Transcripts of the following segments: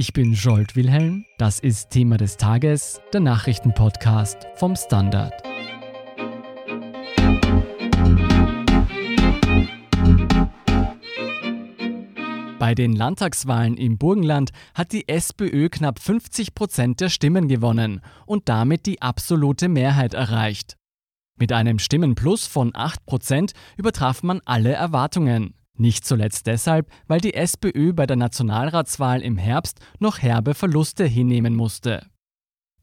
Ich bin Jolt Wilhelm. Das ist Thema des Tages, der Nachrichtenpodcast vom Standard. Bei den Landtagswahlen im Burgenland hat die SPÖ knapp 50 Prozent der Stimmen gewonnen und damit die absolute Mehrheit erreicht. Mit einem Stimmenplus von 8 Prozent übertraf man alle Erwartungen. Nicht zuletzt deshalb, weil die SPÖ bei der Nationalratswahl im Herbst noch herbe Verluste hinnehmen musste.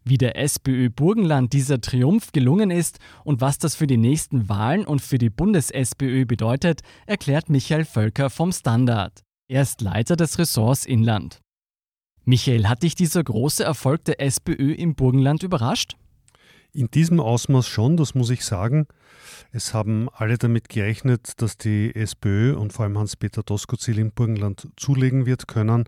Wie der SPÖ Burgenland dieser Triumph gelungen ist und was das für die nächsten Wahlen und für die Bundes-SPÖ bedeutet, erklärt Michael Völker vom Standard. Er ist Leiter des Ressorts Inland. Michael, hat dich dieser große Erfolg der SPÖ im Burgenland überrascht? In diesem Ausmaß schon, das muss ich sagen. Es haben alle damit gerechnet, dass die SPÖ und vor allem Hans-Peter Doskozil im Burgenland zulegen wird können.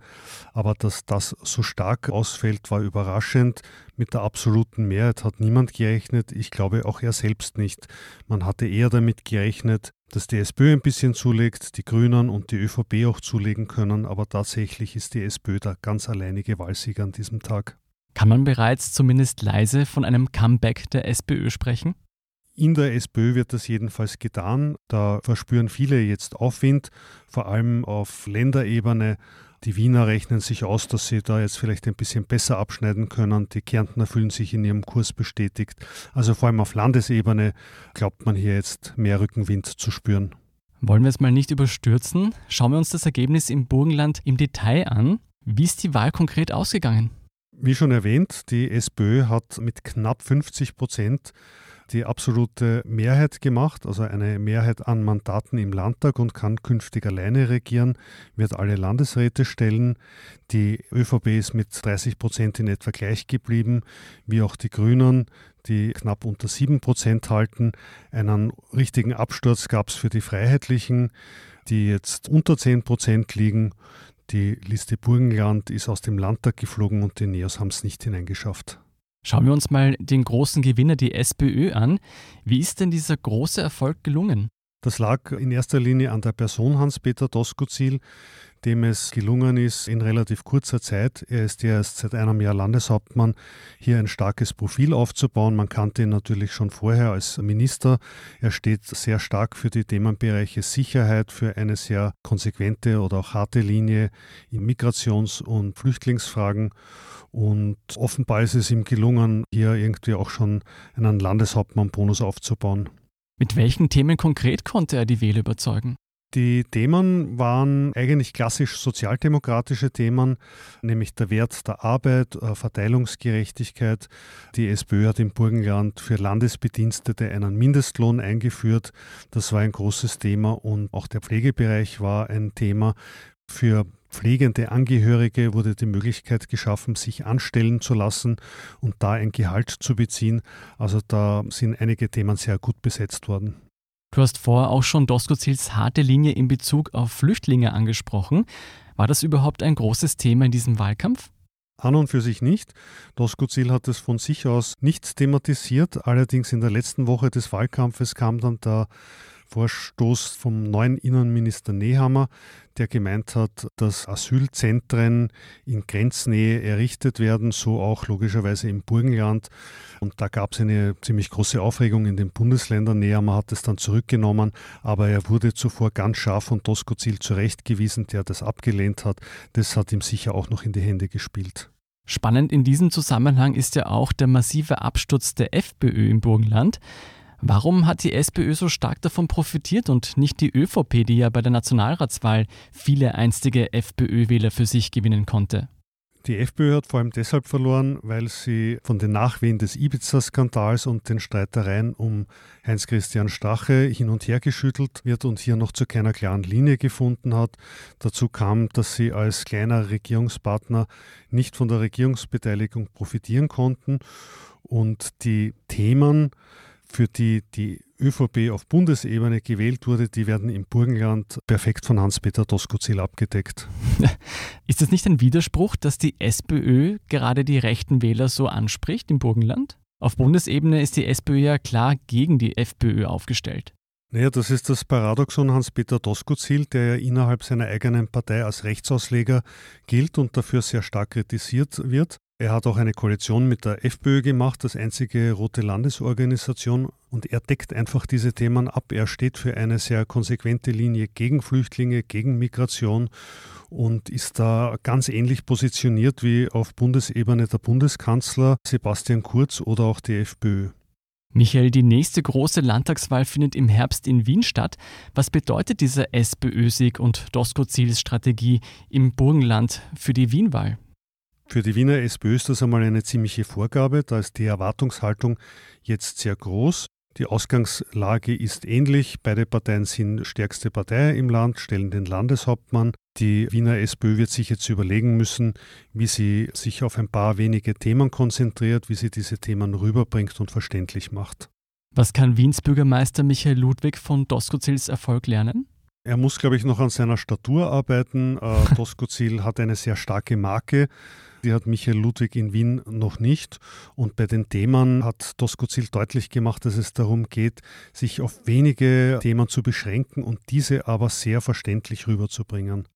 Aber dass das so stark ausfällt, war überraschend. Mit der absoluten Mehrheit hat niemand gerechnet. Ich glaube auch er selbst nicht. Man hatte eher damit gerechnet, dass die SPÖ ein bisschen zulegt, die Grünen und die ÖVP auch zulegen können. Aber tatsächlich ist die SPÖ der ganz alleinige Wahlsieger an diesem Tag. Kann man bereits zumindest leise von einem Comeback der SPÖ sprechen? In der SPÖ wird das jedenfalls getan. Da verspüren viele jetzt Aufwind, vor allem auf Länderebene. Die Wiener rechnen sich aus, dass sie da jetzt vielleicht ein bisschen besser abschneiden können. Die Kärntner fühlen sich in ihrem Kurs bestätigt. Also vor allem auf Landesebene glaubt man hier jetzt mehr Rückenwind zu spüren. Wollen wir es mal nicht überstürzen? Schauen wir uns das Ergebnis im Burgenland im Detail an. Wie ist die Wahl konkret ausgegangen? Wie schon erwähnt, die SPÖ hat mit knapp 50 Prozent die absolute Mehrheit gemacht, also eine Mehrheit an Mandaten im Landtag und kann künftig alleine regieren, wird alle Landesräte stellen. Die ÖVP ist mit 30 Prozent in etwa gleich geblieben, wie auch die Grünen, die knapp unter 7 Prozent halten. Einen richtigen Absturz gab es für die Freiheitlichen, die jetzt unter 10 Prozent liegen. Die Liste Burgenland ist aus dem Landtag geflogen und die Neos haben es nicht hineingeschafft. Schauen wir uns mal den großen Gewinner, die SPÖ, an. Wie ist denn dieser große Erfolg gelungen? Das lag in erster Linie an der Person Hans-Peter Doskozil, dem es gelungen ist, in relativ kurzer Zeit, er ist ja erst seit einem Jahr Landeshauptmann, hier ein starkes Profil aufzubauen. Man kannte ihn natürlich schon vorher als Minister. Er steht sehr stark für die Themenbereiche Sicherheit, für eine sehr konsequente oder auch harte Linie in Migrations- und Flüchtlingsfragen. Und offenbar ist es ihm gelungen, hier irgendwie auch schon einen Landeshauptmann-Bonus aufzubauen. Mit welchen Themen konkret konnte er die Wähler überzeugen? Die Themen waren eigentlich klassisch sozialdemokratische Themen, nämlich der Wert der Arbeit, äh, Verteilungsgerechtigkeit. Die SPÖ hat im Burgenland für Landesbedienstete einen Mindestlohn eingeführt. Das war ein großes Thema und auch der Pflegebereich war ein Thema. Für pflegende Angehörige wurde die Möglichkeit geschaffen, sich anstellen zu lassen und da ein Gehalt zu beziehen. Also da sind einige Themen sehr gut besetzt worden. Du hast vorher auch schon Doskozils harte Linie in Bezug auf Flüchtlinge angesprochen. War das überhaupt ein großes Thema in diesem Wahlkampf? An und für sich nicht. Doskozil hat es von sich aus nicht thematisiert. Allerdings in der letzten Woche des Wahlkampfes kam dann der Vorstoß vom neuen Innenminister Nehammer, der gemeint hat, dass Asylzentren in Grenznähe errichtet werden, so auch logischerweise im Burgenland. Und da gab es eine ziemlich große Aufregung in den Bundesländern. Nehammer hat es dann zurückgenommen, aber er wurde zuvor ganz scharf von Doskozil zurechtgewiesen, der das abgelehnt hat. Das hat ihm sicher auch noch in die Hände gespielt. Spannend in diesem Zusammenhang ist ja auch der massive Absturz der FPÖ im Burgenland. Warum hat die SPÖ so stark davon profitiert und nicht die ÖVP, die ja bei der Nationalratswahl viele einstige FPÖ-Wähler für sich gewinnen konnte? Die FPÖ hat vor allem deshalb verloren, weil sie von den Nachwehen des Ibiza-Skandals und den Streitereien um Heinz-Christian Strache hin und her geschüttelt wird und hier noch zu keiner klaren Linie gefunden hat. Dazu kam, dass sie als kleiner Regierungspartner nicht von der Regierungsbeteiligung profitieren konnten und die Themen, für die die ÖVP auf Bundesebene gewählt wurde, die werden im Burgenland perfekt von Hans-Peter Doskozil abgedeckt. Ist es nicht ein Widerspruch, dass die SPÖ gerade die rechten Wähler so anspricht im Burgenland? Auf Bundesebene ist die SPÖ ja klar gegen die FPÖ aufgestellt. Naja, das ist das Paradoxon Hans-Peter Doskozil, der ja innerhalb seiner eigenen Partei als Rechtsausleger gilt und dafür sehr stark kritisiert wird. Er hat auch eine Koalition mit der FPÖ gemacht, das einzige rote Landesorganisation, und er deckt einfach diese Themen ab. Er steht für eine sehr konsequente Linie gegen Flüchtlinge, gegen Migration und ist da ganz ähnlich positioniert wie auf Bundesebene der Bundeskanzler Sebastian Kurz oder auch die FPÖ. Michael, die nächste große Landtagswahl findet im Herbst in Wien statt. Was bedeutet dieser SPÖ-Sieg und Doskozils Strategie im Burgenland für die Wienwahl? Für die Wiener SPÖ ist das einmal eine ziemliche Vorgabe. Da ist die Erwartungshaltung jetzt sehr groß. Die Ausgangslage ist ähnlich. Beide Parteien sind stärkste Partei im Land, stellen den Landeshauptmann. Die Wiener SPÖ wird sich jetzt überlegen müssen, wie sie sich auf ein paar wenige Themen konzentriert, wie sie diese Themen rüberbringt und verständlich macht. Was kann Wiens Bürgermeister Michael Ludwig von Doskozils Erfolg lernen? Er muss, glaube ich, noch an seiner Statur arbeiten. Äh, Doskozil hat eine sehr starke Marke. Die hat Michael Ludwig in Wien noch nicht. Und bei den Themen hat Doskozil deutlich gemacht, dass es darum geht, sich auf wenige Themen zu beschränken und diese aber sehr verständlich rüberzubringen.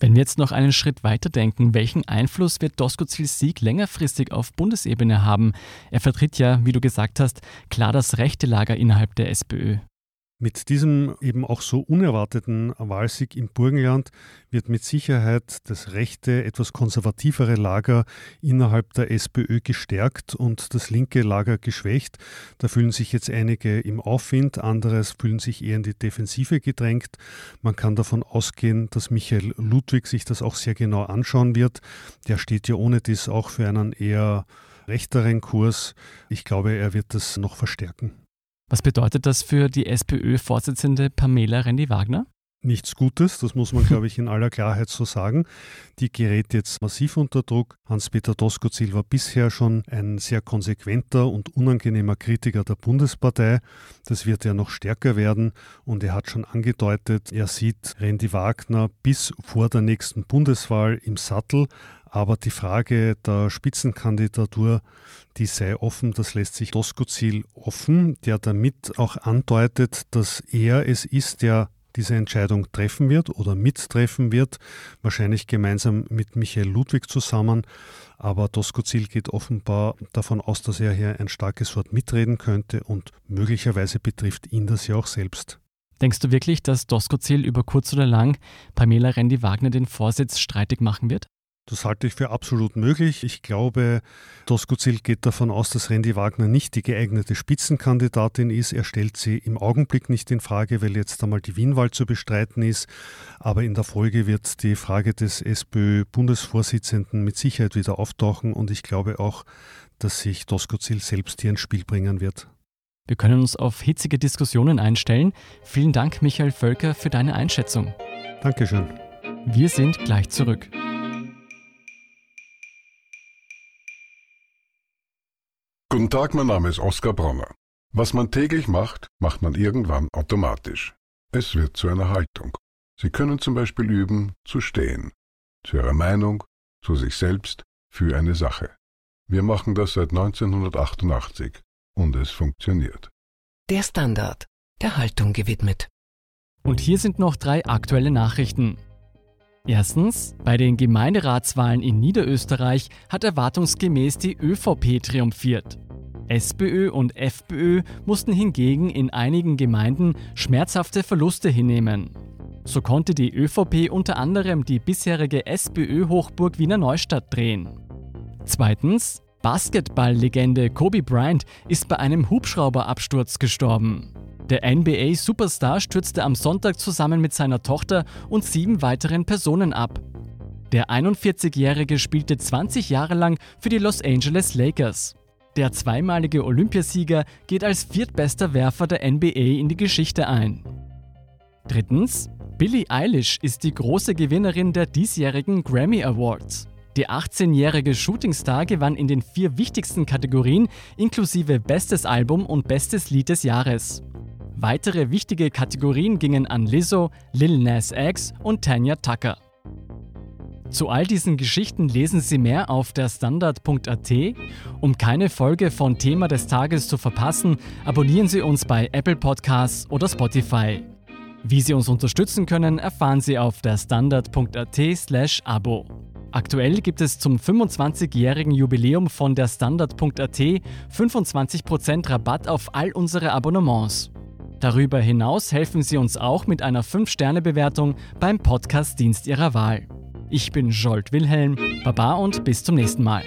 Wenn wir jetzt noch einen Schritt weiter denken, welchen Einfluss wird Doskozils Sieg längerfristig auf Bundesebene haben? Er vertritt ja, wie du gesagt hast, klar das rechte Lager innerhalb der SPÖ. Mit diesem eben auch so unerwarteten Wahlsieg im Burgenland wird mit Sicherheit das rechte, etwas konservativere Lager innerhalb der SPÖ gestärkt und das linke Lager geschwächt. Da fühlen sich jetzt einige im Aufwind, andere fühlen sich eher in die Defensive gedrängt. Man kann davon ausgehen, dass Michael Ludwig sich das auch sehr genau anschauen wird. Der steht ja ohne dies auch für einen eher rechteren Kurs. Ich glaube, er wird das noch verstärken. Was bedeutet das für die SPÖ-Vorsitzende Pamela Rendi-Wagner? Nichts Gutes, das muss man, glaube ich, in aller Klarheit so sagen. Die gerät jetzt massiv unter Druck. Hans-Peter Doskozil war bisher schon ein sehr konsequenter und unangenehmer Kritiker der Bundespartei. Das wird ja noch stärker werden und er hat schon angedeutet, er sieht Randy Wagner bis vor der nächsten Bundeswahl im Sattel. Aber die Frage der Spitzenkandidatur, die sei offen, das lässt sich Doskozil offen, der damit auch andeutet, dass er es ist, der diese Entscheidung treffen wird oder mittreffen wird, wahrscheinlich gemeinsam mit Michael Ludwig zusammen. Aber Doskozil geht offenbar davon aus, dass er hier ein starkes Wort mitreden könnte und möglicherweise betrifft ihn das ja auch selbst. Denkst du wirklich, dass Doskozil über kurz oder lang Pamela Rendi-Wagner den Vorsitz streitig machen wird? Das halte ich für absolut möglich. Ich glaube, Doskozil geht davon aus, dass Randy Wagner nicht die geeignete Spitzenkandidatin ist. Er stellt sie im Augenblick nicht in Frage, weil jetzt einmal die Wienwahl zu bestreiten ist. Aber in der Folge wird die Frage des SPÖ-Bundesvorsitzenden mit Sicherheit wieder auftauchen. Und ich glaube auch, dass sich Doskozil selbst hier ins Spiel bringen wird. Wir können uns auf hitzige Diskussionen einstellen. Vielen Dank, Michael Völker, für deine Einschätzung. Dankeschön. Wir sind gleich zurück. Guten Tag, mein Name ist Oskar Bronner. Was man täglich macht, macht man irgendwann automatisch. Es wird zu einer Haltung. Sie können zum Beispiel üben, zu stehen. Zu Ihrer Meinung, zu sich selbst, für eine Sache. Wir machen das seit 1988 und es funktioniert. Der Standard, der Haltung gewidmet. Und hier sind noch drei aktuelle Nachrichten. Erstens, bei den Gemeinderatswahlen in Niederösterreich hat erwartungsgemäß die ÖVP triumphiert. SPÖ und FPÖ mussten hingegen in einigen Gemeinden schmerzhafte Verluste hinnehmen. So konnte die ÖVP unter anderem die bisherige SPÖ-Hochburg Wiener Neustadt drehen. Zweitens, Basketball-Legende Kobe Bryant ist bei einem Hubschrauberabsturz gestorben. Der NBA-Superstar stürzte am Sonntag zusammen mit seiner Tochter und sieben weiteren Personen ab. Der 41-Jährige spielte 20 Jahre lang für die Los Angeles Lakers. Der zweimalige Olympiasieger geht als viertbester Werfer der NBA in die Geschichte ein. Drittens, Billie Eilish ist die große Gewinnerin der diesjährigen Grammy Awards. Die 18-jährige Shootingstar gewann in den vier wichtigsten Kategorien inklusive Bestes Album und Bestes Lied des Jahres. Weitere wichtige Kategorien gingen an Lizzo, Lil Nas X und Tanya Tucker. Zu all diesen Geschichten lesen Sie mehr auf der Standard.at. Um keine Folge von Thema des Tages zu verpassen, abonnieren Sie uns bei Apple Podcasts oder Spotify. Wie Sie uns unterstützen können, erfahren Sie auf der Standard.at/slash Abo. Aktuell gibt es zum 25-jährigen Jubiläum von der Standard.at 25% Rabatt auf all unsere Abonnements. Darüber hinaus helfen Sie uns auch mit einer 5-Sterne-Bewertung beim Podcast-Dienst Ihrer Wahl. Ich bin Jolt Wilhelm. Baba und bis zum nächsten Mal.